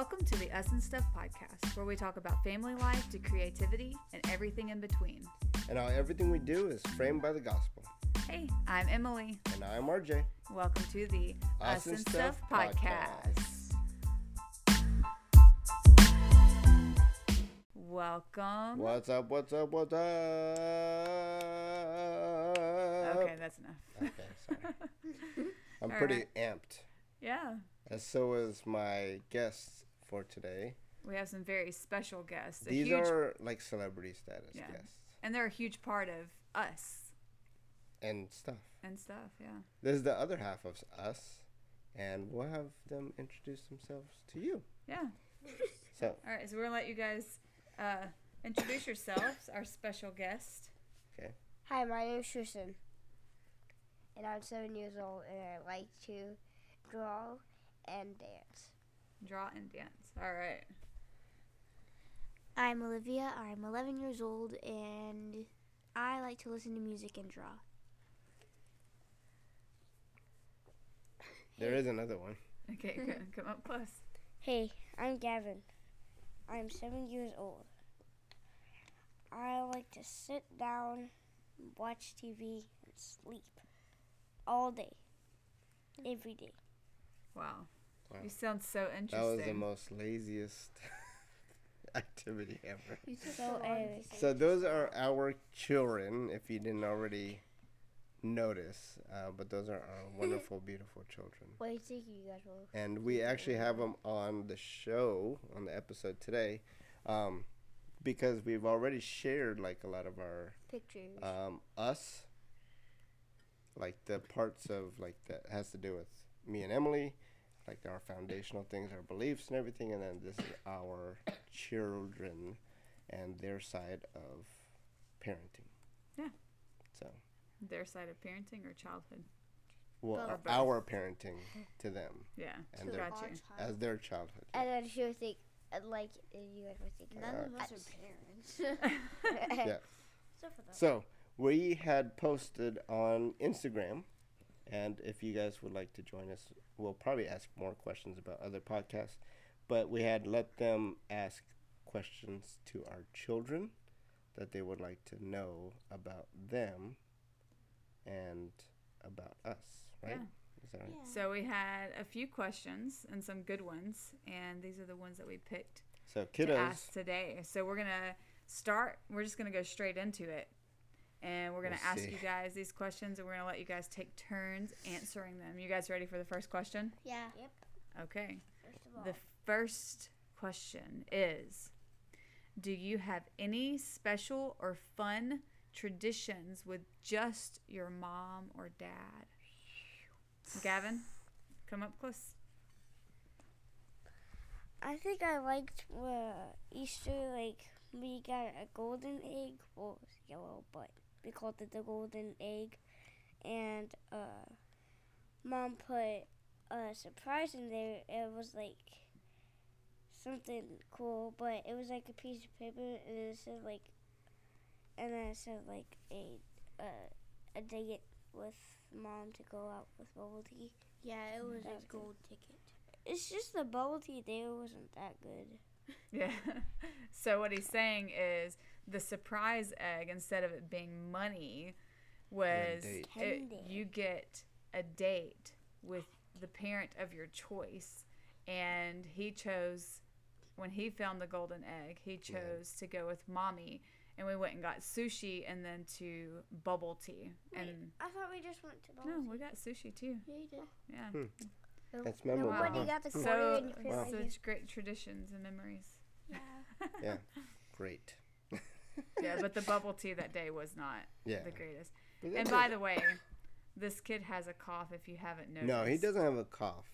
Welcome to the Us and Stuff podcast, where we talk about family life to creativity and everything in between. And how everything we do is framed by the gospel. Hey, I'm Emily. And I'm RJ. Welcome to the Us, and Stuff, podcast. Welcome. What's up? What's up? What's up? Okay, that's enough. Okay, sorry. I'm All pretty right. amped. Yeah, And so is my guests for today. we have some very special guests. These huge, are like celebrity status Yeah. guests and they're a huge part of us and stuff. and stuff. Yeah. This is the other half of us, and we'll have them introduce themselves to you. Yeah. So, All right, so we're gonna let you guys uh, introduce yourselves. Our special guest. Okay. Hi, my name is Tristan, and I'm seven years old, and I like to draw and dance. Draw and dance. All right. I'm Olivia. I'm 11 years old and I like to listen to music and draw. there is another one. Okay, good. Come up close. Hey, I'm Gavin. I'm seven years old. I like to sit down, watch TV, and sleep all day, every day. Wow. Wow. You sound so interesting. That was the most laziest activity ever. So, anyways, So those are our children, if you didn't already notice. Uh, but those are our wonderful, beautiful children. what do you you guys will? And we actually have them on the show, on the episode today, um, because we've already shared like a lot of our Pictures. um, us, like the parts of like that has to do with me and Emily, like our foundational things, our beliefs and everything, and then this is our children and their side of parenting. Yeah. So, Their side of parenting or childhood. well, our, our parenting to them Yeah. and To their Got you. as their childhood. and then she'll think, uh, like, uh, you guys were thinking. None of us are parents. Yeah. Except for So we had posted on Instagram, and if you guys would like to join us, we'll probably ask more questions about other podcasts. But we had let them ask questions to our children that they would like to know about them and about us, right? Yeah. Is that right? So we had a few questions and some good ones, and these are the ones that we picked So to kiddos, ask today. So we're gonna start. We're just gonna go straight into it, and we're gonna Let's ask see. you guys these questions, and we're gonna let you guys take turns answering them. You guys ready for the first question? Yeah. Yep. Okay. First of all, The first question is Do you have any special or fun traditions with just your mom or dad? Gavin, come up close. I think I liked uh, Easter, like, we got a golden egg. Well, it was yellow, but we called it the golden egg. And uh, mom put a surprise in there. It was like something cool, but it was like a piece of paper, and it said like, and then it said like a uh, a date with mom to go out with bubble tea. Yeah, it was That was a good. gold ticket. It's just the bubble tea there wasn't that good. Yeah. so what he's saying is the surprise egg, instead of it being money, was it, you get a date with the parent of your choice, and he chose when he found the golden egg, he chose to go with mommy. And we went and got sushi and then to bubble tea. And I thought we just went to bubble tea. no, we got sushi too. Yeah, you did. Yeah. Hmm. That's memorable. Nobody huh? got the So and you put it right here. such great traditions and memories. Yeah. Yeah, great. Yeah, but the bubble tea that day was not Yeah. the greatest. And by the way, this kid has a cough if you haven't noticed. no, he doesn't have a cough.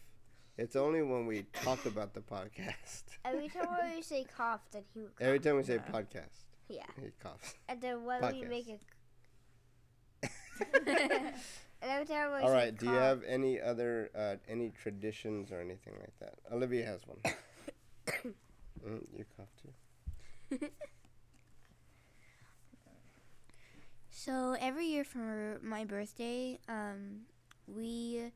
It's only when we talk about the podcast. Every time we say cough, then he would cough. Every time we say Yeah. podcast, Yeah. he coughs. And then when we make a. and every time we All say right. Do you have any other uh, any traditions or anything like that? Olivia has one. mm, you cough too. So every year for my birthday, um, we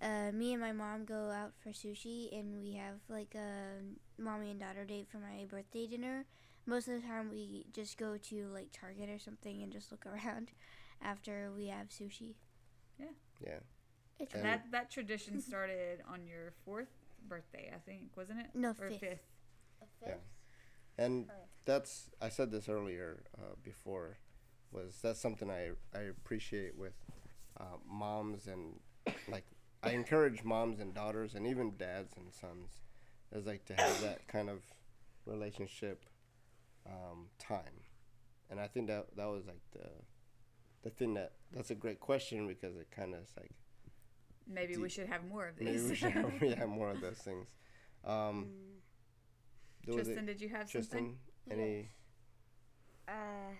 uh, me and my mom go out for sushi, and we have like a mommy and daughter date for my birthday dinner. Most of the time, we just go to like Target or something and just look around after we have sushi. Yeah. Yeah. It's And- that that tradition started on your fourth birthday, I think, wasn't it? No, or fifth. fifth. Yeah. And Correct. that's I said this earlier uh, before was that's something I I appreciate with uh, moms and like I encourage moms and daughters and even dads and sons is like to have that kind of relationship um, time, and I think that that was like the the thing that that's a great question because it kind of is like Maybe Do- we should have more of these. maybe we should have, we have more of those things. Um, there a- Tristan, did you have something? Tristan, any uh,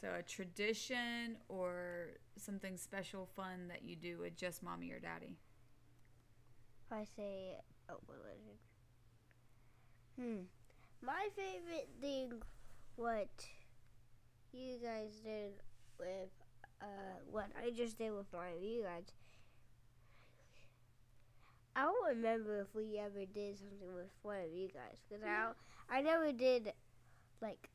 So a tradition or something special fun that you do with just mommy or daddy? if I say oh, what was it? Hmm. My favorite thing, what you guys did with, uh, what I just did with one of you guys. I don't remember if we ever did something with one of you guys because I I never did like.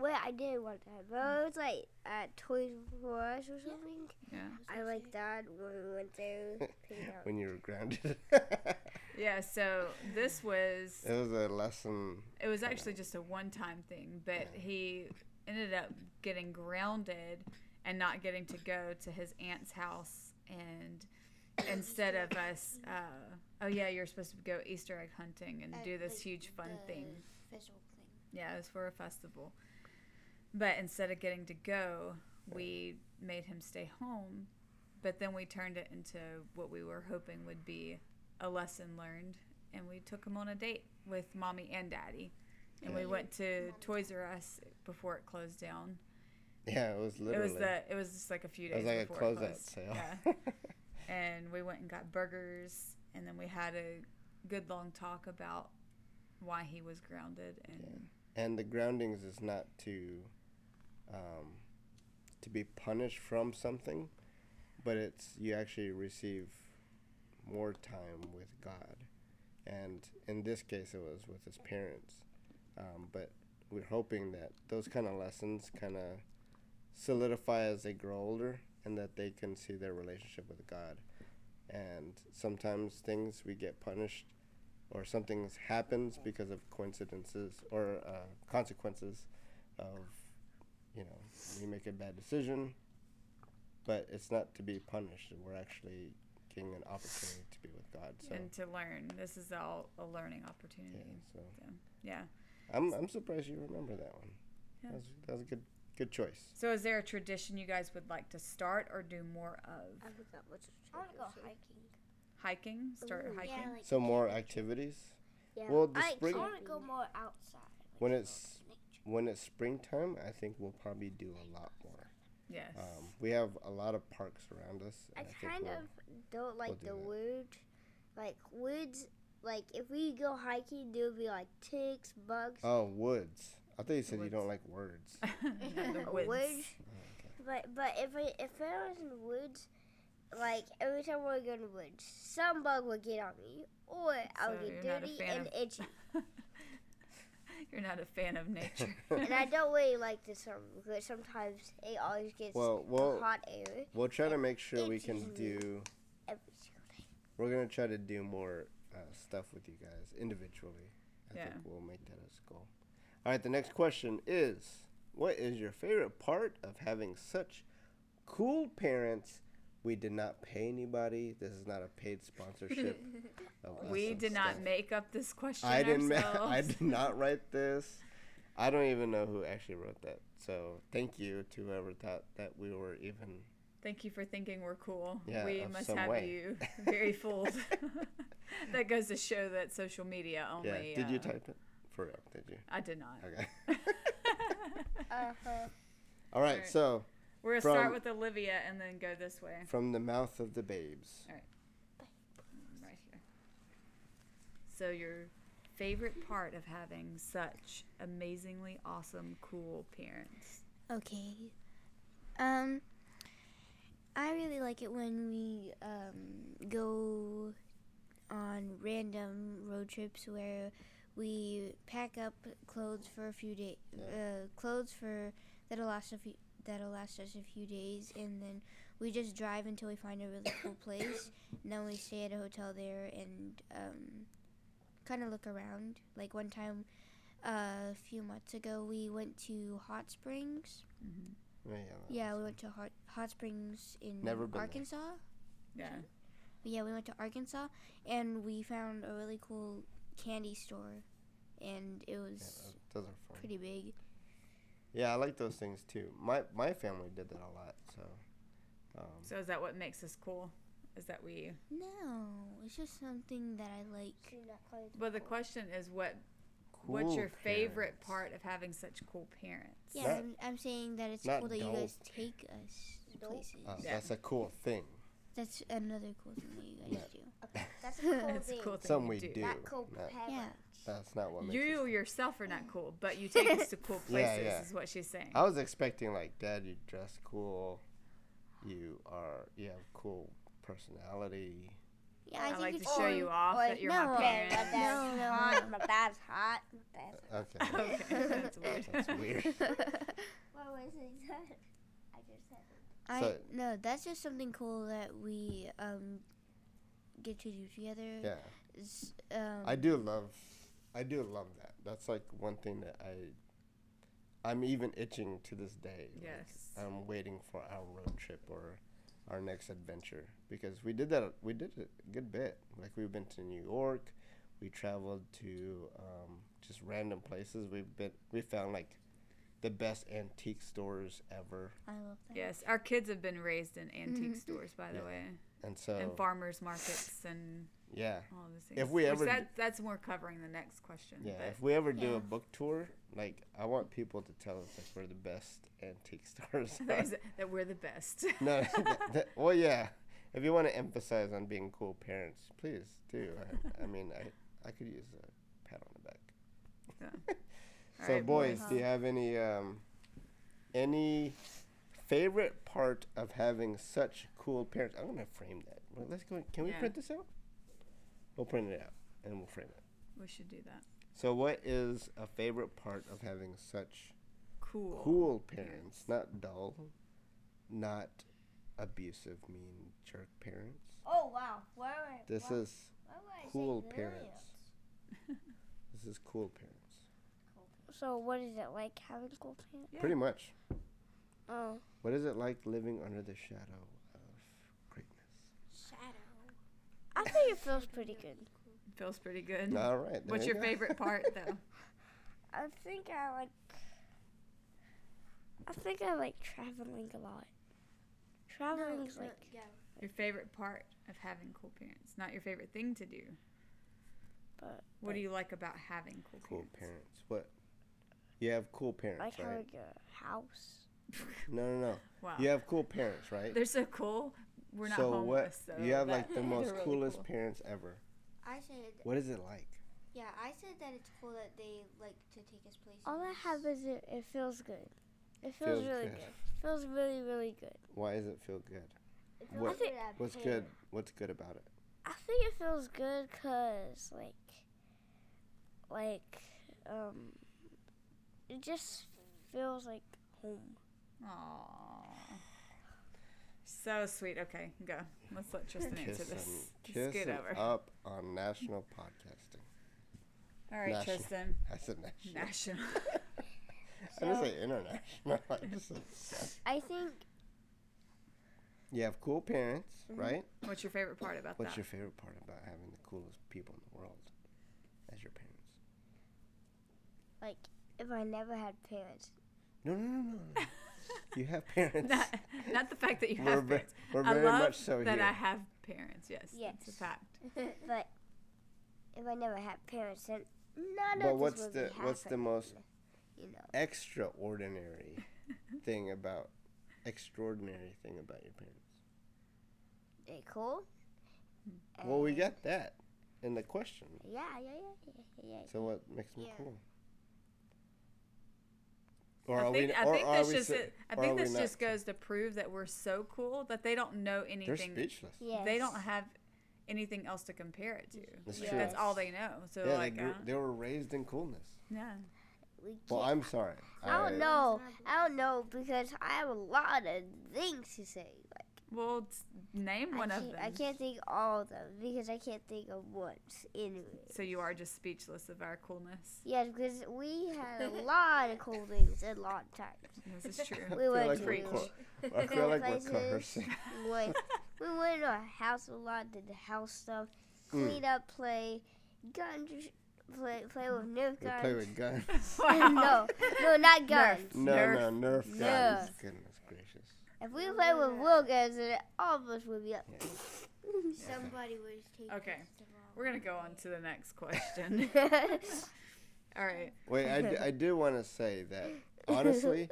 Well, I did one time, but it was like at Toys R Us or something. Yeah. I like that when we went there. out- when you were grounded. Yeah, so this was it was a lesson. it was actually just a one time thing, but he ended up getting grounded and not getting to go to his aunt's house and instead of us uh, oh yeah you're supposed to go easter egg hunting and do this huge fun thing Festival thing. yeah it was for a festival but instead of getting to go we made him stay home but then we turned it into what we were hoping would be a lesson learned and we took him on a date with mommy and daddy and we went to toys r us before it closed down Yeah, it was literally. it was the it was just like a few days. it was like a before it closeout closed. sale. yeah and we went and got burgers and then we had a good long talk about why he was grounded and and the groundings is not to, um, to be punished from something, but it's you actually receive more time with God, and in this case it was with his parents, um, but we're hoping that those kind of lessons kind of solidify as they grow older and that they can see their relationship with God. And sometimes things we get punished or something happens because of coincidences or uh, consequences of, you know, we make a bad decision, but it's not to be punished. We're actually getting an opportunity to be with God. So, and to learn this is all a learning opportunity. yeah, opportunity so yeah I'm, I'm surprised you remember that one. Yeah. That, was, that was a good good choice. so is there a tradition you guys would like to start or do more of I forgot what the I want to go hiking. hiking start Ooh, hiking Yeah, like So more activities. Yeah. Well, the I spring- I want to go more outside. When it's when it's springtime, I think we'll probably do a lot more. yes Um, we have a lot of parks around us. I and think kind we'll- of don't like do the woods. Like woods, like if we go hiking, there will be like ticks, bugs. Oh, woods. I thought you said you don't like words. the woods. woods. But but if I if I was in the woods, like every time we go in the woods, some bug would get on me, or I'll So get you're not a dirty and itchy. you're not a fan of nature and I don't really like the summer because sometimes it always gets Well, well, hot air we'll try to make sure we can do. every single day. We're gonna try to do more uh, stuff with you guys individually. I Yeah. think we'll make that as a goal. All right. The next question is: What is your favorite part of having such cool parents? We did not pay anybody. This is not a paid sponsorship. of we did not stuff. make up this question I didn't. Ma- I did not write this. I don't even know who actually wrote that. So thank you to whoever thought that we were even. Thank you for thinking we're cool. Yeah, we must some have way. you very fooled. that goes to show that social media only. yeah. Did you uh, type it? For real? Did you? I did not. Okay. Uh-huh. All right. Alright. So We're gonna From- start with Olivia and then go this way. from the mouth of the babes. All right. Right here. So your favorite part of having such amazingly awesome, cool parents. Okay. Um, I really like it when we um, go on random road trips where we pack up clothes for a few days, uh, clothes for that'll last a few that'll last us a few days, and then we just drive until we find a really cool place, and then we stay at a hotel there and um, kind of look around. Like one time, uh, a few months ago, we went to Hot Springs. Mm-hmm. Yeah, that Yeah, we went to Hot, Hot Springs in Never been there. Arkansas. Yeah. Yeah, we went to Arkansas and we found a really cool candy store, and it was those- those are fun. pretty big. Yeah, I like those things too. My my family did that a lot. So, um, So is that what makes us cool? Is that we? No, it's just something that I like. Should not call it Well, the question is what? cool what's your favorite part of having such cool parents? Yeah, Not- I'm, I'm saying that it's cool that you guys take us places. Uh, Yeah. That's a cool thing. That's another cool thing that you guys do. Okay, that's a cool It's a thing. cool thing Some we do. do. Not cool Not- parents. Yeah. That's not what makes You us- yourself are not cool, but you take us to cool places. yeah. Is what she's saying. I was expecting like, Dad, you dress cool. You are. You have cool personality. Yeah, I, I, think like to show you off Or that you're no, my Okay, my parent. dad's No, no, hot. My dad's hot. My dad's Okay. okay, that's weird. That's weird. What was it? I just said it. I So- no, that's just something cool that we um get to do together. Yeah. Um, I do love, I do love that. That's like one thing that I, I'm even itching to this day. Like, Yes. I'm waiting for our road trip or our next adventure because we did that. We did it a good bit. Like we've been to New York, we traveled to um, just random places. We've been, we found like the best antique stores ever, I love that. Yes, our kids have been raised in antique stores, by the Yeah. way, and so and farmers markets and yeah, all those things. If we Which ever that, that's more covering the next question. yeah. If we ever do Yeah. a book tour, like I want people to tell us that we're the best antique stores. are. that, is, that we're the best. no, that, that- well, yeah. If you want to emphasize on being cool parents, please do. I, I mean, I, I could use a pat on the back. Yeah. So, right, boys, do you have any um, any favorite part of having such cool parents? I'm gonna frame that. Let's go. Can we Yeah. print this out? We'll print it out and we'll frame it. We should do that. So, what is a favorite part of having such Cool. cool parents? Not dull, not abusive, mean jerk parents. Oh wow. Where were This why, is why would I cool parents. This is cool parents. So what is it like having cool parents? Yeah. Pretty much. Oh, What is it like living under the shadow of greatness? shadow. I think it feels pretty good. Feels pretty good. All right. What's you your go. favorite part, though? I think I like. I think I like traveling a lot. Traveling is like Your favorite part of having cool parents, not your favorite thing to do. But What do you like about having cool, Cool parents? Cool parents. What? You have cool parents, like right? having a house. No, no, no. Wow. You have cool parents, right? They're so cool. We're not so homeless. what? so you have like the most really coolest cool. parents ever. I said, What is it like? yeah, I said that it's cool that they like to take us places. All I have is it, it feels good. It feels, Feels really good. good. Feels really really good. Why does it feel good? It What- feels good. What's good? What's good about it? I think it feels good because like, like, um, it just feels like home. Aww. So sweet. Okay, go. Let's let Tristan answer this. Just kissing over. up on national podcasting. All right, national. Tristan. I said national. National. I didn't say international. I just said- I think you have cool parents, Mhm. right? What's your favorite part about What's that? your favorite part about having the coolest people in the world as your parents? like if I never had parents, No, no, no, no. no. you have parents. not, not the fact that you We're have ve- parents. we're I very love much so that here. I have parents. Yes, it's a fact. but if I never had parents, then none But of what's this would the be what's the happening, most You know, extraordinary thing about extraordinary thing about your parents? they cool. Well, we and- got that in the question. Yeah, yeah, yeah, yeah, yeah. So what makes them Yeah. cool? Or I think, we? I think are this just sa- it- I think this just goes to prove that we're so cool that they don't know anything. They're anything. speechless. Yes. They don't have anything else to compare it to. That's Yes. true. That's all they know. So yeah, like, they, grew, uh, they were raised in coolness. yeah. We Well, I'm sorry. I don't know. I don't know because I have a lot of things to say. Like Well, s- name one of them. I can't think all of them because I can't think of once anyway. So you are just speechless of our coolness. Yes, because we had a lot of cool things a lot of times. This is true. I We feel went like to we're co- I feel like we're places. We went, we went to our house a lot, did the house stuff, Mm. clean up, play, guns, play, play with Nerf We guns. play with guns. Wow. no, no, not guns. No, Nerf. no, Nerf Nerf. guns. Goodness gracious. If we play with real guns, then all of us would be up. Somebody was taking Okay. the We're gonna go on to the next question. All right. Wait, I, d- I do want to say that honestly,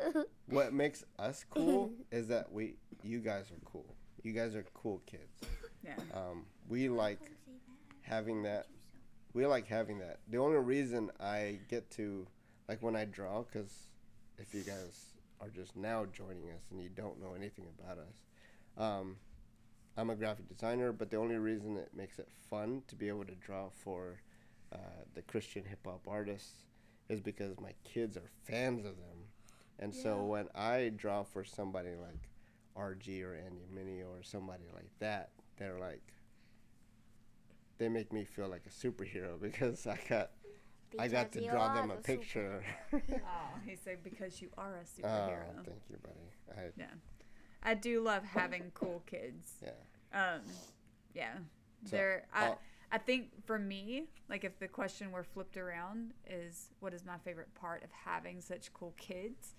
what makes us cool is that we, you guys are cool. You guys are cool kids. Yeah. Um, we like having that. We like having that. The only reason I get to, like when I draw, because if you guys are just now joining us and you don't know anything about us, um, I'm a graphic designer. But the only reason it makes it fun to be able to draw for uh, the Christian hip hop artists is because my kids are fans of them, and so when I draw for somebody like RG or Andy Mineo or somebody like that, they're like they make me feel like a superhero because I got I got to draw them a picture. Oh, he said because you are a superhero. oh, superhero. thank you, buddy. I, I do love having cool kids. yeah. Um, yeah. So, They're I I'll- I think for me, like if the question were flipped around, is what is my favorite part of having such cool kids?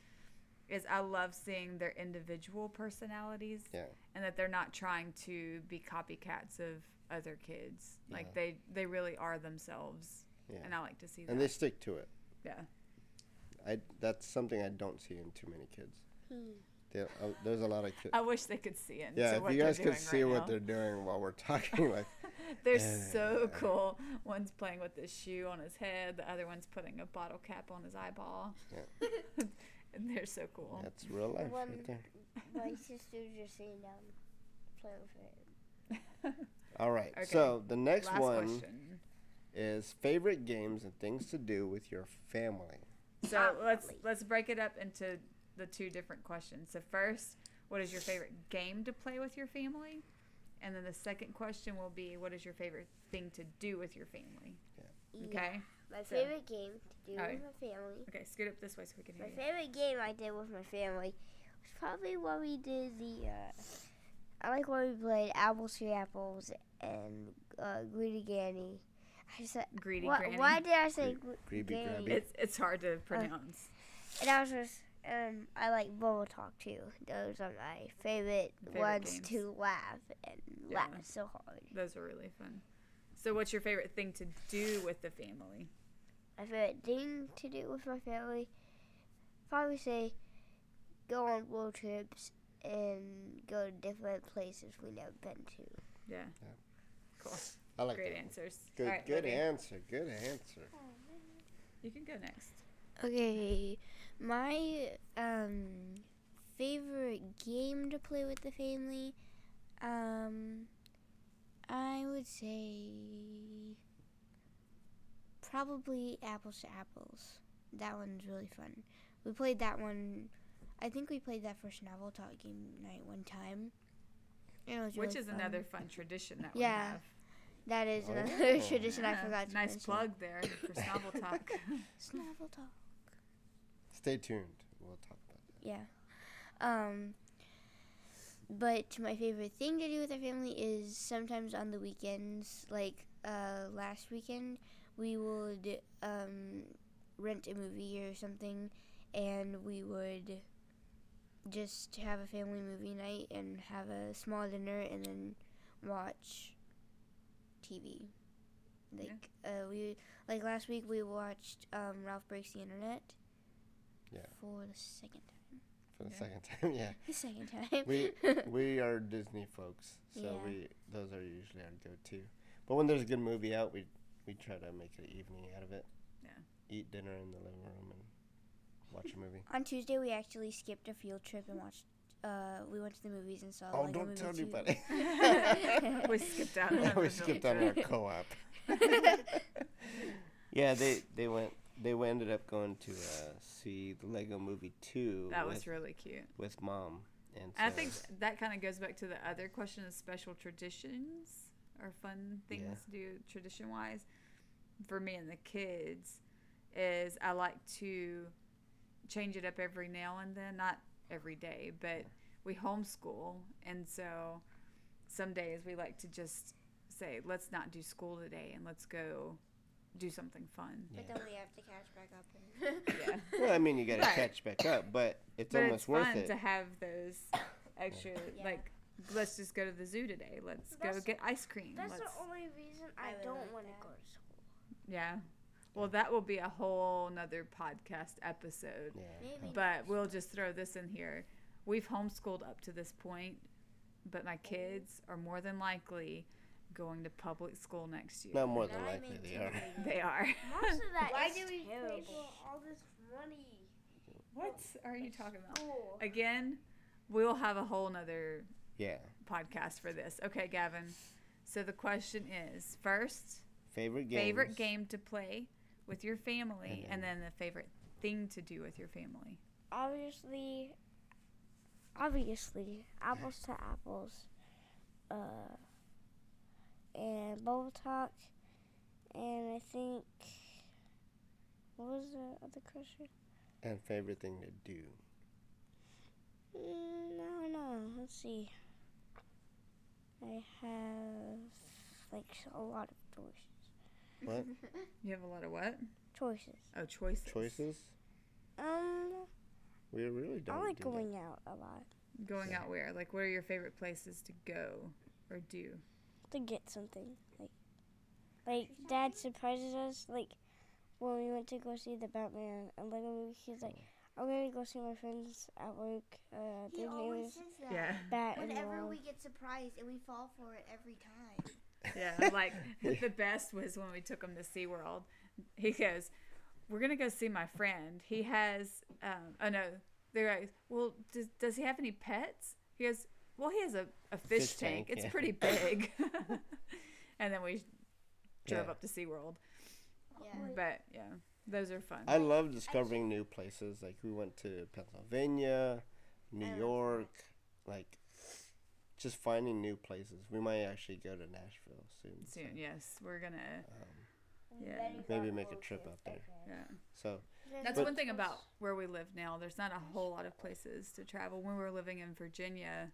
Is I love seeing their individual personalities. Yeah. And that they're not trying to be copycats of other kids. Like Yeah. they they really are themselves. Yeah. And I like to see that. And they stick to it. yeah. I that's something I don't see in too many kids. Hmm. They, uh, there's a lot of kids. I wish they could see it. Yeah, if you guys could see what they're doing while we're talking, like They're Yeah. so cool. One's playing with this shoe on his head. The other one's putting a bottle cap on his eyeball. Yeah. and they're so cool. that's real life One- right there. My sister's just sitting down playing with it. All right. Okay. So the next Last one question. Is favorite games and things to do with your family. So let's let's break it up into the two different questions. So first, what is your favorite game to play with your family? And then the second question will be, what is your favorite thing to do with your family? Okay. My So- favorite game to do Alright. with my family. Okay, scoot up this way so we can hear My you. favorite game I did with my family was probably when we did the. Uh, I like when we played apples to apples and uh, Greedy Ganny. I said, Greedy why, granny. why did I say Gre- gr- Greedy Ganny? Grabby. It's it's hard to pronounce. And I was just, um, I like Bubble Talk too. Those are my favorite, Favorite ones games. to laugh and Yeah. laugh so hard. Those are really fun. So what's your favorite thing to do with the family? My favorite thing to do with my family, probably say, go on road trips and go to different places we never been to. Yeah. Yeah. Cool. I like Great that. answers. Good, All right, good Libby, answer. Good answer. You can go next. Okay, my um favorite game to play with the family, um, I would say probably apples to apples. That one's really fun. We played that one. I think we played that first novel talk game night one time. And it was Which really is fun. another fun tradition that Yeah. we have. That is Oh. another tradition I forgot to Nice mention. plug there for Snobble Talk. Snavel talk. Stay tuned. We'll talk about that. Yeah. Um but my favorite thing to do with our family is sometimes on the weekends, like uh last weekend, we would um rent a movie or something and we would just have a family movie night and have a small dinner and then watch TV. Like uh we like last week we watched um Ralph Breaks the Internet. Yeah. For the second time. For the Yeah. second time, yeah. The second time. We we are Disney folks, so Yeah. we those are usually our go-to. But when there's a good movie out, we we try to make an evening out of it. Yeah. Eat dinner in the living room and watch a movie. On Tuesday, we actually skipped a field trip and watched. Uh, we went to the movies and saw. Oh, like, don't movie tell too. anybody. we skipped out. on we skipped field on our co-op. yeah, they they went they ended up going to uh, see the Lego Movie two. That with, was really cute. with mom, and And I think that kind of goes back to the other question of special traditions or fun things Yeah. to do tradition wise. For me and the kids, is I like to change it up every now and then, not every day, but we homeschool, and so some days we like to just say, let's not do school today and let's go do something fun. But Yeah. then we have to catch back up. And Yeah. Well, I mean, you got to Right. catch back up, but it's but almost it's worth fun it. to have those extra Yeah. like let's just go to the zoo today let's go get ice cream That's let's, the only reason I I, don't like want to go to school. yeah well that will be a whole nother podcast episode yeah. Maybe. but we'll just throw this in here we've homeschooled up to this point but my kids are more than likely going to public school next year No, more than I'm likely they are. they are Most of that Why is do we pay terrible. for all this money? what are you talking about again we'll have a whole nother Yeah. podcast for this okay gavin so the question is first Favorite games. favorite game to play with your family, And and then the favorite thing to do with your family. Obviously, obviously, apples to apples, uh, and bubble talk, and I think what was the other question? And favorite thing to do. Mm, no, no. Let's see. I have like a lot of choices. What You have a lot of what? Choices. Oh, choices. choices? Um, We really don't. I like do that. going out a lot Going Yeah. out where? Like, what are your favorite places to go or do? to get something. Like, like Dad surprises us. Like when we went to go see the Batman and Lego movie, he's like, "I'm gonna go see my friends at work. Uh, He always says that. Yeah. Bat Whenever we get surprised and we fall for it every time. Yeah. Like, the best was when we took him to SeaWorld. He goes, We're going to go see my friend. He has, um, oh no, they're like, Well, does, does he have any pets? He goes, Well, he has a, a fish, Fish tank. tank, It's yeah. pretty big. and then we drove Yeah. up to SeaWorld. Yeah. But yeah, those are fun. I love discovering new places. Like we went to Pennsylvania, New York, like just finding new places. We might actually go to Nashville soon. so, Soon, yes, we're gonna. um, Yeah, maybe make a trip out there. yeah. So That's But- one thing about where we live now. There's not a whole lot of places to travel. When we were living in Virginia,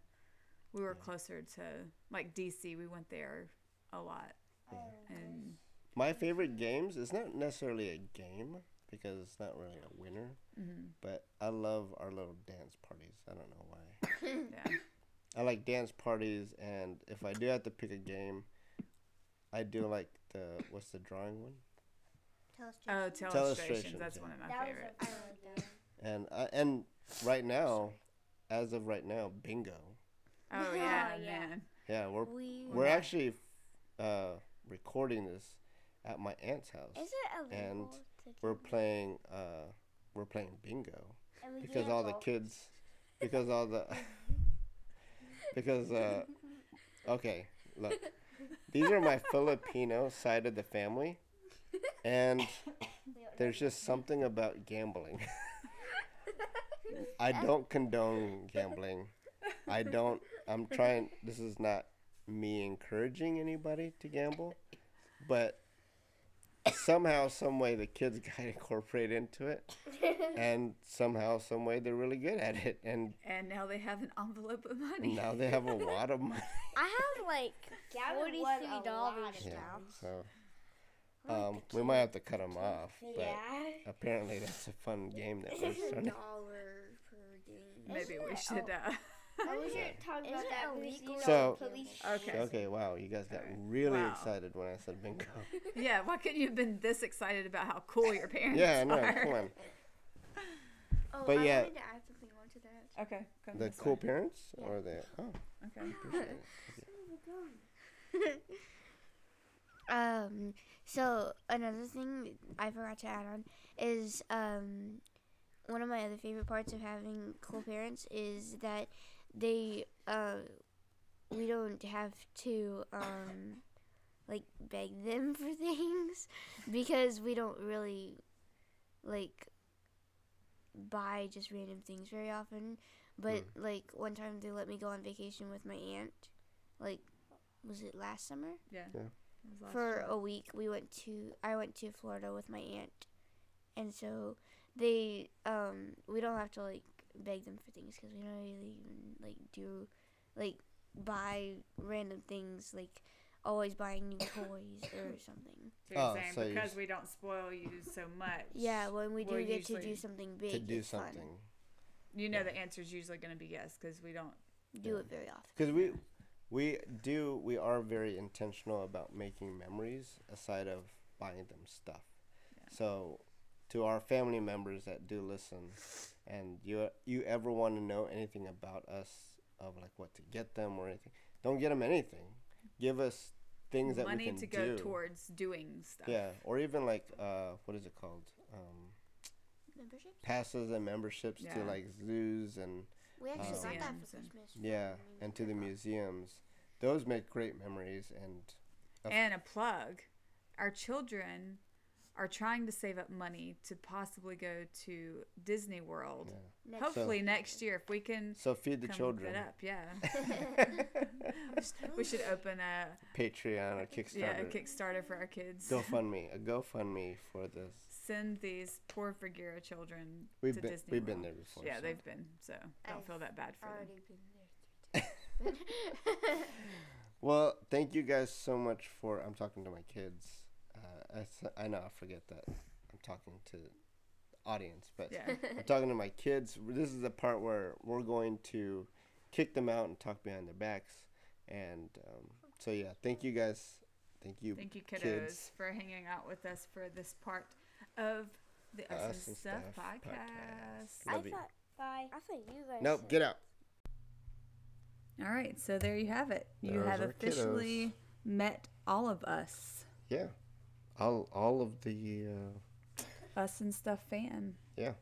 we were Yeah. closer to like DC. We went there a lot, Yeah. and my favorite games is not necessarily a game because it's not really a winner, mhm, but I love our little dance parties. I don't know why. yeah, I like dance parties, and if I do have to pick a game, I do like the what's the drawing one? oh, Telestration. telestrations. Telestrations, That's yeah. one of my That was favorites. a- I like that. And I, and right now, as of right now, bingo. Oh yeah, yeah. man. Yeah, we're We we're Yeah. actually uh, recording this at my aunt's house. is it illegal And to We're playing uh, we're playing bingo and we because can't all the kids because all the because uh, okay look these are my Filipino side of the family and there's just something about gambling. I don't condone gambling. I don't. I'm trying. This is not me encouraging anybody to gamble, but somehow, some way, the kids got incorporated into it, and somehow, some way, they're really good at it, and And now they have an envelope of money. now they have a lot of money. I have like Gavin forty-three dollars of Yeah, now. so um, we might have to cut them off, but Yeah. apparently that's a fun game that we're starting. dollar per game. Maybe we it? should. Uh, I was Yeah. talking Is about it that illegal because So- police. Okay. Okay, wow, you guys got really Wow. excited when I said bingo. yeah, why couldn't you have been this excited about how cool your parents yeah, I know, are? come on. Oh, But I yeah. wanted to add something onto that. Okay, come The this cool way. parents or the oh, Okay. appreciate it. Um, so another thing I forgot to add on is um, one of my other favorite parts of having cool parents is that they uh we don't have to um like beg them for things because we don't really like buy just random things very often but like one time they let me go on vacation with my aunt like was it last summer Yeah. Yeah. Last for year. a week we went to i went to florida with my aunt and so they um we don't have to like beg them for things because we don't really even like do like buy random things like always buying new toys or something So Oh, so because we don't spoil you so much. yeah when we do get to do something big to do it's fun. something. You know Yeah. the answer is usually going to be yes because we don't. do Yeah. it very often Because we we do we are very intentional about making memories aside of buying them stuff. Yeah. So to our family members that do listen, and you you ever want to know anything about us of like what to get them or anything, don't get them anything. Give us things that money we can to go do. towards doing stuff. Yeah, or even like uh, what is it called? Um, membership passes and memberships to like zoos and we actually got that for and- christmas yeah, and to the museums. Those make great memories and Of- And a plug. Our children are trying to save up money to possibly go to Disney World. yeah. Next Hopefully next year, if we can So feed the come children. up. Yeah. we should open a Patreon or Kickstarter. yeah a Kickstarter for our kids. GoFundMe, a GoFundMe for this. Send these poor Figura children We've to been Disney we've World. been there before. Yeah, so. they've been. So don't I've feel that bad for them. been there. Well, thank you guys so much for. I'm talking to my kids. Uh, I, s- I know I forget that I'm talking to audience, but Yeah. I'm talking to my kids. This is the part where we're going to kick them out and talk behind their backs. And um, so yeah, thank you guys. Thank you. Thank you, kiddos, kids. for hanging out with us for this part of the Us, Us and and Stuff, Stuff podcast. podcast. I you. thought bye I thought you guys. Nope, said- get out. All right, so there you have it. You Those have are officially met all of us, Yeah, all all of the uh, Us and Stuff fan. yeah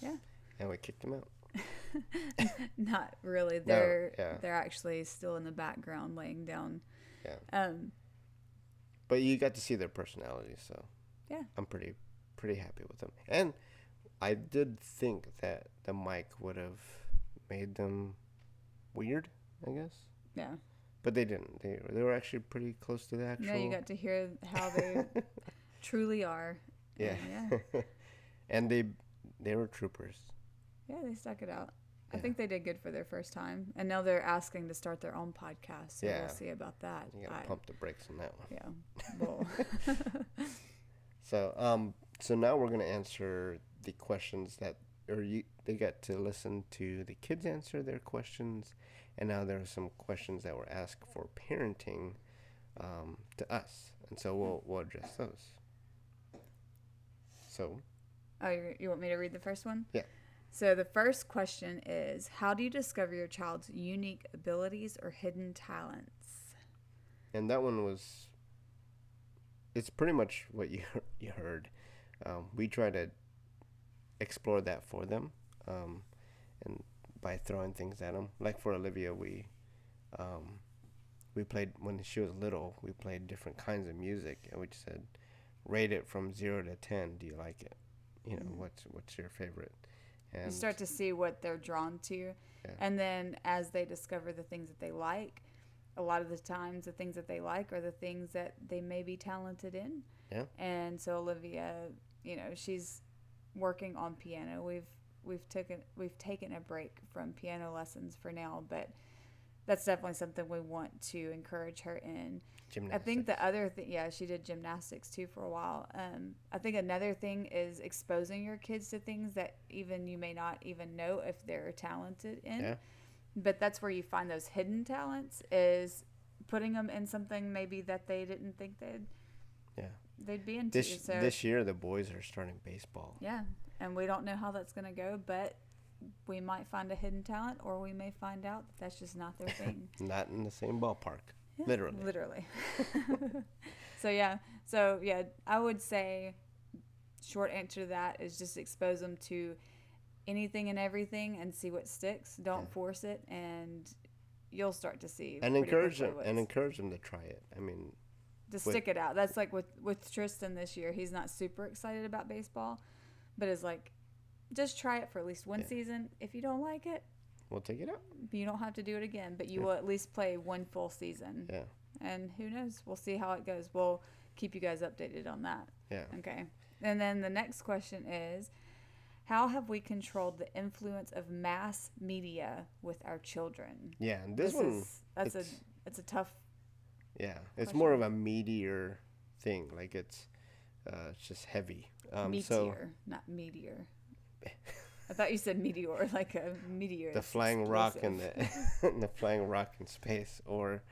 Yeah. and we kicked them out. Not really. They're yeah. they're actually still in the background, laying down. Yeah. Um. But you got to see their personalities, so Yeah. I'm pretty pretty happy with them. And I did think that the mic would have made them weird, I guess, Yeah. But they didn't. They they were actually pretty close to the actual. No, you got to hear how they truly are. yeah, And yeah. and they they were troopers. Yeah, they stuck it out. I think they did good for their first time, and now they're asking to start their own podcast. So Yeah. we'll see about that. You gotta I- pump the brakes on that one. Yeah. So um, so now we're gonna answer the questions that, or you they got to listen to the kids answer their questions, and now there are some questions that were asked for parenting, um, to us, and so we'll we'll address those. So oh, you you want me to read the first one? Yeah. So the first question is, how do you discover your child's unique abilities or hidden talents? and that one was. It's pretty much what you you heard. Um, we try to explore that for them, um, and by throwing things at them. Like for Olivia, we um, we played when she was little. We played different kinds of music, and we just said, rate it from zero to ten. Do you like it? You know, Mhm. what's what's your favorite? And you start to see what they're drawn to, Yeah. and then as they discover the things that they like, a lot of the times the things that they like are the things that they may be talented in. Yeah. And so Olivia, you know, she's working on piano. We've we've taken we've taken a break from piano lessons for now, but that's definitely something we want to encourage her in. Gymnastics. I think the other thing, yeah, she did gymnastics too for a while. Um, I think another thing is exposing your kids to things that even you may not even know if they're talented in. Yeah. But that's where you find those hidden talents is putting them in something maybe that they didn't think they'd Yeah. They'd be into. this so this year the boys are starting baseball. yeah, and we don't know how that's gonna go, but we might find a hidden talent, or we may find out that that's just not their thing. Not in the same ballpark. Yeah, Literally. Literally. so yeah. So yeah, I would say short answer to that is just expose them to anything and everything and see what sticks. Don't Yeah. force it, and you'll start to see. and encourage them and encourage them to try it. I mean, to stick it out. That's like with with Tristan this year. He's not super excited about baseball, but is like, just try it for at least one Yeah. season. If you don't like it, we'll take it out. you don't have to do it again. But you Yeah. will at least play one full season. Yeah. And who knows? We'll see how it goes. We'll keep you guys updated on that. Yeah. Okay. And then the next question is how have we controlled the influence of mass media with our children? Yeah, and this, one, is that's a it's a tough yeah, it's more of a meteor thing. Like it's, uh, it's just heavy. Um, meteor, so not meteor. I thought you said meteor, like a meteor. the flying rock in explosive. the, the flying rock in space, or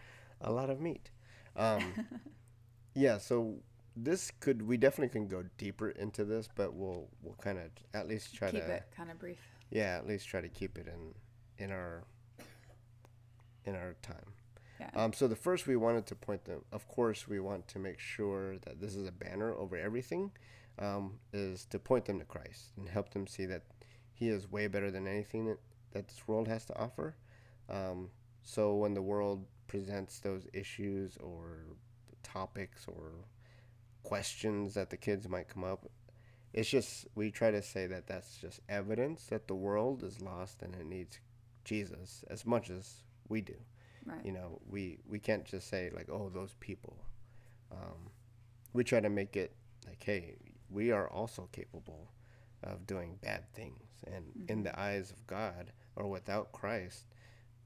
a lot of meat. Um, yeah, so this could we definitely can go deeper into this, but we'll we'll kind of at least try Keep to keep it kind of brief. yeah at least try to keep it in in our in our time. Yeah. Um, so the first we wanted to point them. Of course, we want to make sure that this is a banner over everything. Um, is to point them to Christ and help them see that He is way better than anything that, that this world has to offer. Um, so when the world presents those issues or topics or questions that the kids might come up, it's just we try to say that that's just evidence that the world is lost and it needs Jesus as much as we do Right. you know we we can't just say like oh those people. Um, we try to make it like hey we are also capable of doing bad things. And in the eyes of god or without christ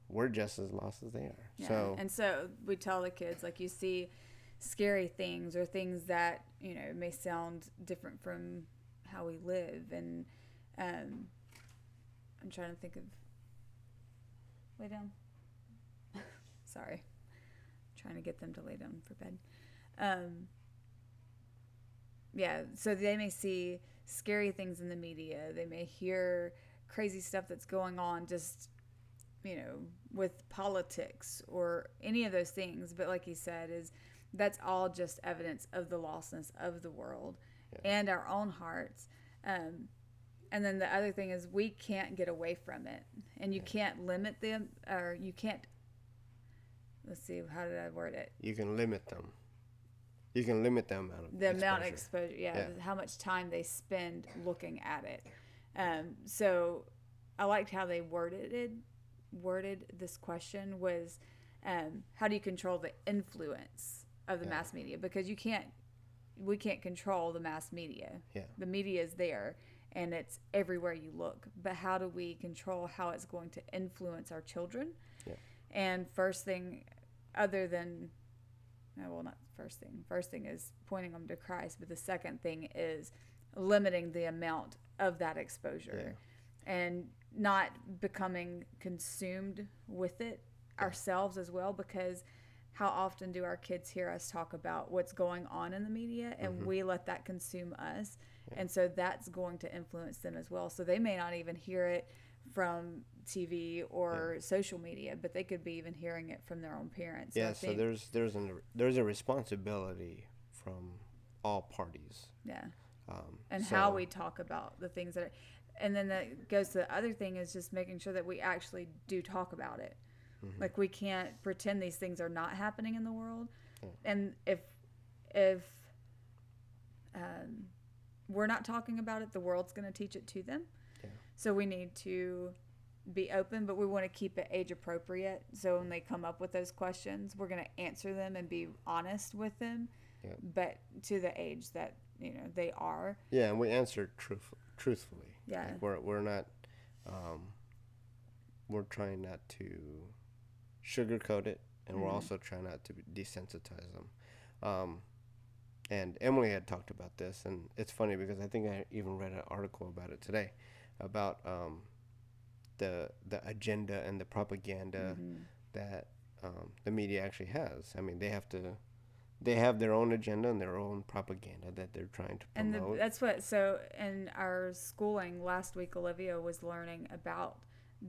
we're just as lost as they are. Yeah. so and so we tell the kids like you see scary things or things that you know may sound different from how we live. And um, i'm trying to think of lay down sorry. Trying to get them to lay down for bed. Um, yeah so they may see scary things in the media. They may hear crazy stuff that's going on just you know with politics or any of those things. But like he said is that's all just evidence of the lostness of the world and our own hearts. Um, and then the other thing is we can't get away from it. And you can't limit them or you can't let's see how did i word it you can limit them you can limit the amount of the amount of exposure. exposure yeah, Yeah. how much time they spend looking at it um, so i liked how they worded it worded this question was um, how do you control the influence of the Yeah. mass media because you can't we can't control the mass media Yeah. the media is there and it's everywhere you look but how do we control how it's going to influence our children Yeah. and first thing other than uh, well not first thing. First thing is pointing them to christ but the second thing is limiting the amount of that exposure and not becoming consumed with it ourselves as well because how often do our kids hear us talk about what's going on in the media and mm-hmm. we let that consume us? And so that's going to influence them as well. So they may not even hear it from TV or social media but they could be even hearing it from their own parents yeah so there's there's an there's a responsibility from all parties. Yeah. Um, and how we talk about the things that are, and then that goes to the other thing is just making sure that we actually do talk about it. Mm-hmm. like we can't pretend these things are not happening in the world. And if if um, we're not talking about it the world's going to teach it to them. Yeah. so we need to be open but we want to keep it age appropriate so when they come up with those questions we're going to answer them and be honest with them Yeah. but to the age that you know they are Yeah, and we answer truth, truthfully. Yeah. Like we're we're not, um, we're trying not to sugarcoat it, and we're Mhm. also trying not to desensitize them. Um, and Emily had talked about this, and it's funny because I think I even read an article about it today, about um, the the agenda and the propaganda Mhm. that um, the media actually has. I mean, they have to. They have their own agenda and their own propaganda that they're trying to promote. and the, that's what so in our schooling last week olivia was learning about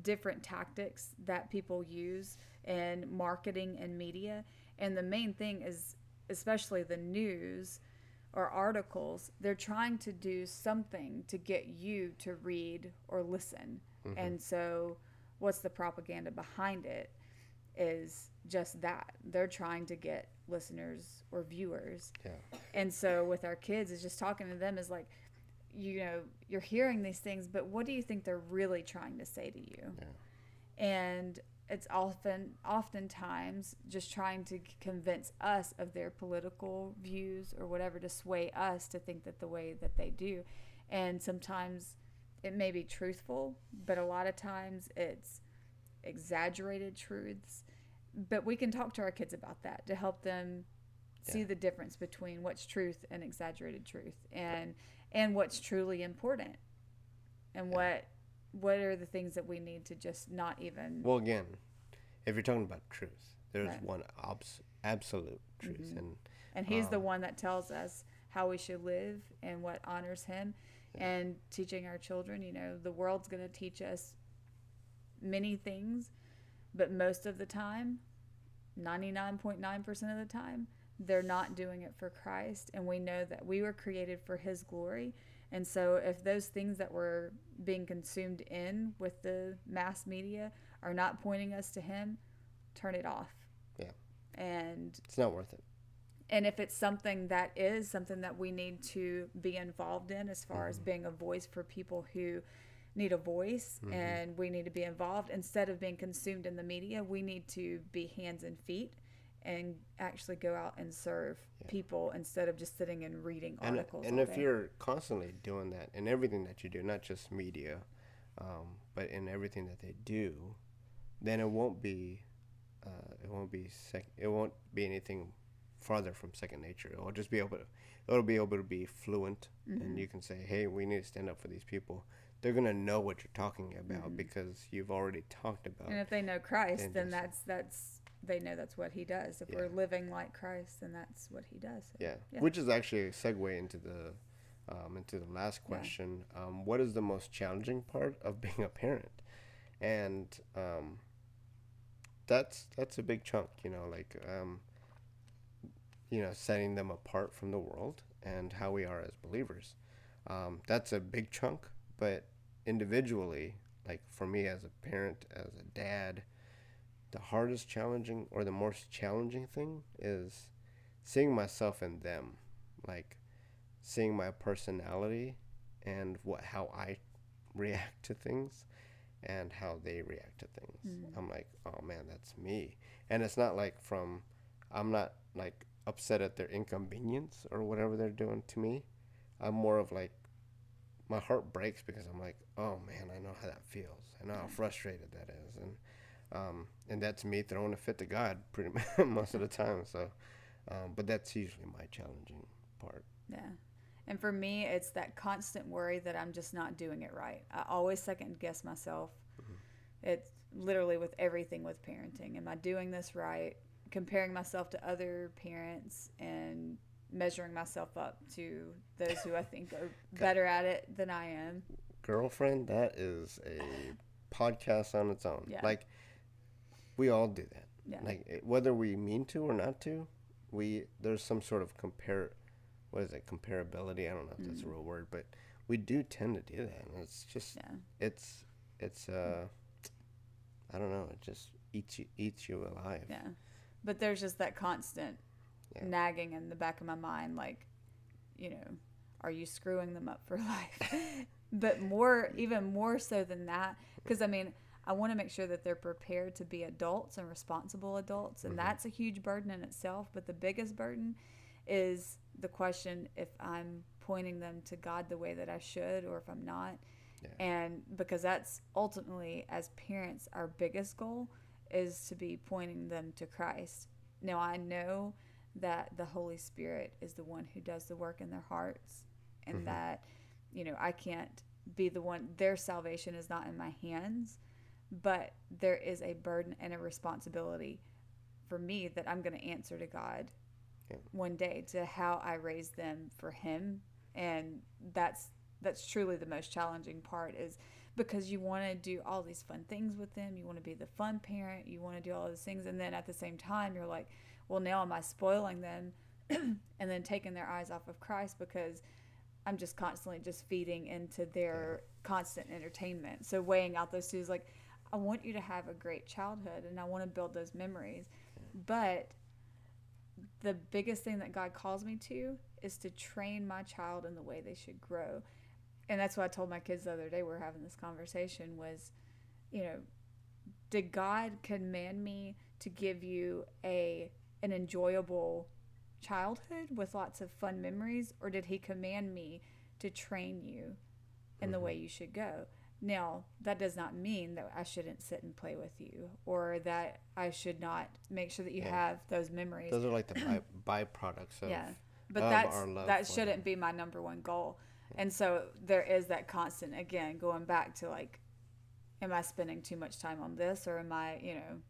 different tactics that people use in marketing and media and the main thing is especially the news or articles, they're trying to do something to get you to read or listen. Mm-hmm. And so, what's the propaganda behind it? Is just that they're trying to get listeners or viewers. Yeah. And so, with our kids, is just talking to them is like, you know, you're hearing these things, but what do you think they're really trying to say to you? Yeah. And it's often, oftentimes, just trying to convince us of their political views or whatever to sway us to think that the way that they do. And sometimes it may be truthful, but a lot of times it's exaggerated truths. But we can talk to our kids about that to help them see the difference between what's truth and exaggerated truth and and what's truly important and what what are the things that we need to just not even Well, again, if you're talking about truth, there's Right. one abs- absolute truth, Mhm. and and he's the um, one that tells us how we should live and what honors him and teaching our children you know the world's going to teach us many things but most of the time 99.9% of the time they're not doing it for Christ and we know that we were created for his glory and so if those things that were being consumed in with the mass media are not pointing us to him turn it off Yeah. and it's not worth it. And if it's something that is something that we need to be involved in as far as being a voice for people who need a voice and we need to be involved instead of being consumed in the media we need to be hands and feet and actually go out and serve Yeah. people instead of just sitting and reading And, articles and if day. you're constantly doing that in everything that you do, not just media, um, but in everything that they do, then it won't be, uh, it won't be sec- it won't be anything farther from second nature. It'll just be able to, it'll be able to be fluent, Mm-hmm. and you can say, hey, we need to stand up for these people. They're gonna know what you're talking about because you've already talked about. Mm-hmm. and if they know Christ And then that's that's they know that's what he does if Yeah. we're living like Christ then that's what he does So, Yeah. Yeah. which is actually a segue into the um, into the last question. Um, what is the most challenging part of being a parent? And um, that's that's a big chunk, you know, like um, you know, setting them apart from the world and how we are as believers. Um, that's a big chunk, but individually, like for me as a parent, as a dad, the hardest challenging or the most challenging thing is seeing myself in them, like seeing my personality and what how I react to things and how they react to things. Mm. I'm like, oh man, that's me. And it's not like from I'm not like upset at their inconvenience or whatever they're doing to me. I'm more of like my heart breaks because I'm like, oh man, I know how that feels. I know how frustrated that is, and um, and that's me throwing a fit to God pretty much most of the time. So, um, but that's usually my challenging part. Yeah. And for me, it's that constant worry that I'm just not doing it right. I always second guess myself. It's literally with everything with parenting. Am I doing this right? Comparing myself to other parents and measuring myself up to those who I think are better at it than I am. Girlfriend, that is a podcast on its own. Yeah. Like we all do that. Yeah. Like whether we mean to or not to, we there's some sort of compare. What is it? Comparability. I don't know if that's a real word, but we do tend to do that. And it's just Yeah. it's it's uh I don't know. It just eats you eats you alive. Yeah. But there's just that constant Yeah. nagging in the back of my mind, like, you know, are you screwing them up for life? but more, even more so than that, because I mean, I want to make sure that they're prepared to be adults and responsible adults. And mm-hmm. that's a huge burden in itself. But the biggest burden is the question if I'm pointing them to God the way that I should or if I'm not. Yeah. And because that's ultimately, as parents, our biggest goal is to be pointing them to Christ. Now, I know that the Holy Spirit is the one who does the work in their hearts, and mm-hmm. that, you know, I can't be the one, their salvation is not in my hands, but there is a burden and a responsibility for me that I'm going to answer to God Yeah. one day to how I raise them for Him. And that's that's truly the most challenging part is because you want to do all these fun things with them you want to be the fun parent you want to do all those things and then at the same time you're like well now am i spoiling them and then taking their eyes off of Christ because I'm just constantly just feeding into their constant entertainment. So weighing out those two is like, I want you to have a great childhood and I want to build those memories. But the biggest thing that God calls me to is to train my child in the way they should grow. And that's what I told my kids the other day. We were having this conversation was, you know, did God command me to give you a an enjoyable childhood with lots of fun memories, or did He command me to train you in the mm-hmm. way you should go? Now, that does not mean that I shouldn't sit and play with you, or that I should not make sure that you Yeah. have those memories. Those are like the by, byproducts of. yeah, but of that's that shouldn't them. be my number one goal. And so there is that constant again going back to like, am I spending too much time on this, or am I, you know,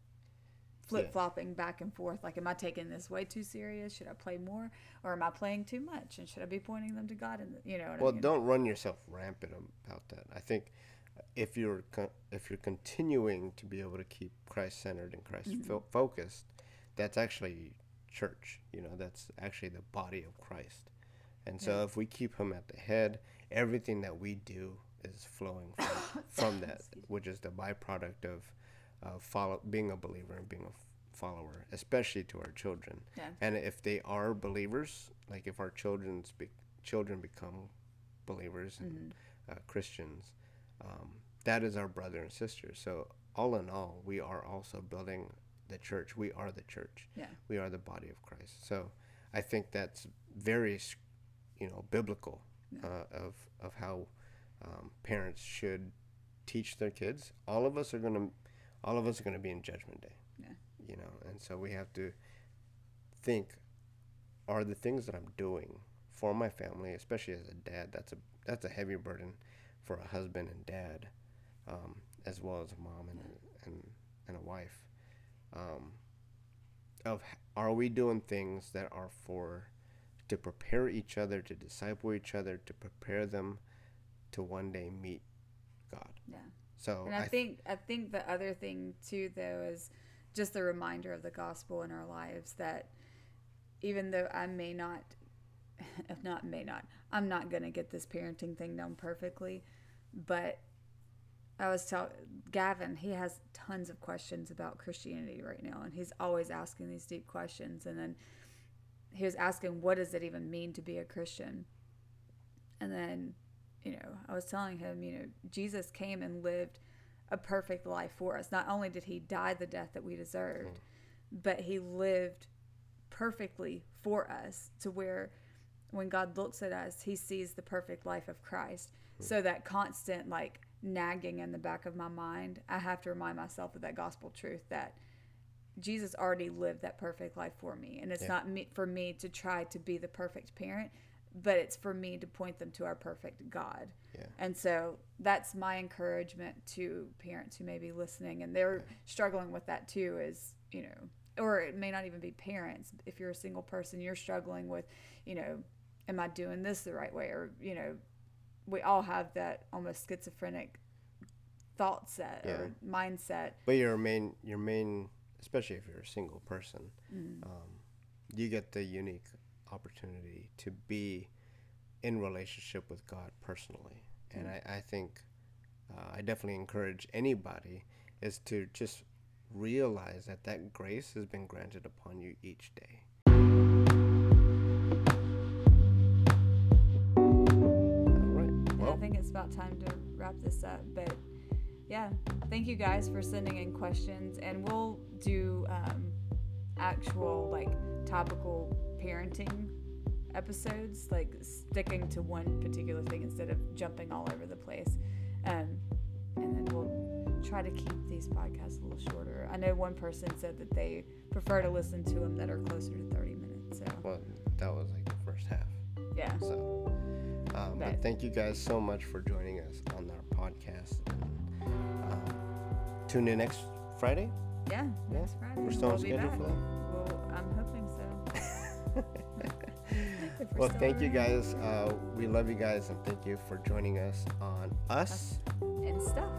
flip flopping back and forth? Like, am I taking this way too serious? Should I play more, or am I playing too much? And should I be pointing them to God? And you know what Well, I mean? don't run yourself rampant about that. I think if you're con- if you're continuing to be able to keep Christ centered and Christ Mm-hmm. fo- focused, that's actually church. You know, that's actually the body of Christ. And so if we keep him at the head, everything that we do is flowing from, from that, which is the byproduct of uh, follow being a believer and being a f- follower, especially to our children. Yeah. And if they are believers, like if our children's be- children become believers and uh, Christians, um, that is our brother and sister. So all in all, we are also building the church. We are the church. Yeah. We are the body of Christ. So I think that's very, you know, biblical uh, of of how um, parents should teach their kids. All of us are gonna, all of us are gonna be in Judgment Day. Yeah. You know, and so we have to think: Are the things that I'm doing for my family, especially as a dad, that's a that's a heavy burden for a husband and dad, um, as well as a mom and a, and and a wife. Um, of are we doing things that are for to prepare each other to disciple each other to prepare them to one day meet God. Yeah. So And I, th- think I think the other thing too though is just the reminder of the gospel in our lives that even though I may not if not may not I'm not going to get this parenting thing done perfectly but I was telling Gavin he has tons of questions about Christianity right now and he's always asking these deep questions and then he was asking what does it even mean to be a Christian and then you know, I was telling him, you know, Jesus came and lived a perfect life for us. Not only did he die the death that we deserved, mm-hmm. but he lived perfectly for us to where when God looks at us, he sees the perfect life of Christ. Mm-hmm. So that constant like nagging in the back of my mind, I have to remind myself of that gospel truth that Jesus already lived that perfect life for me. And it's Yeah. not me for me to try to be the perfect parent, but it's for me to point them to our perfect God. Yeah. And so that's my encouragement to parents who may be listening and they're struggling with that too is, you know, or it may not even be parents. If you're a single person, you're struggling with, you know, am I doing this the right way? Or, you know, we all have that almost schizophrenic thought set or mindset. but your main your main especially if you're a single person, um, you get the unique opportunity to be in relationship with God personally. And I, I think uh, I definitely encourage anybody is to just realize that that grace has been granted upon you each day. All right. And I think it's about time to wrap this up. But yeah, thank you guys for sending in questions, and we'll do um, actual like topical parenting episodes, like sticking to one particular thing instead of jumping all over the place. Um, and then we'll try to keep these podcasts a little shorter. I know one person said that they prefer to listen to them that are closer to 30 minutes. So well, that was like the first half. yeah, So, um, but But- thank you guys so much for joining us on our podcast. And, um, tune in next Friday. yeah, Yeah, next Friday. we're still on we'll schedule for that. Well, I'm hoping so. Well, thank you guys. Uh, we love you guys, and thank you for joining us on Us. and stuff.